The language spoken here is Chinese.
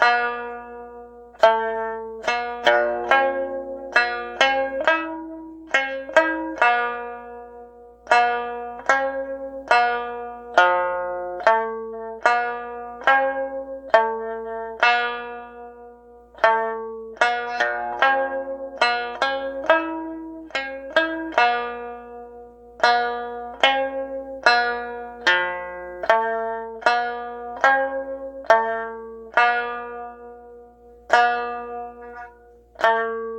Thank. 嗯。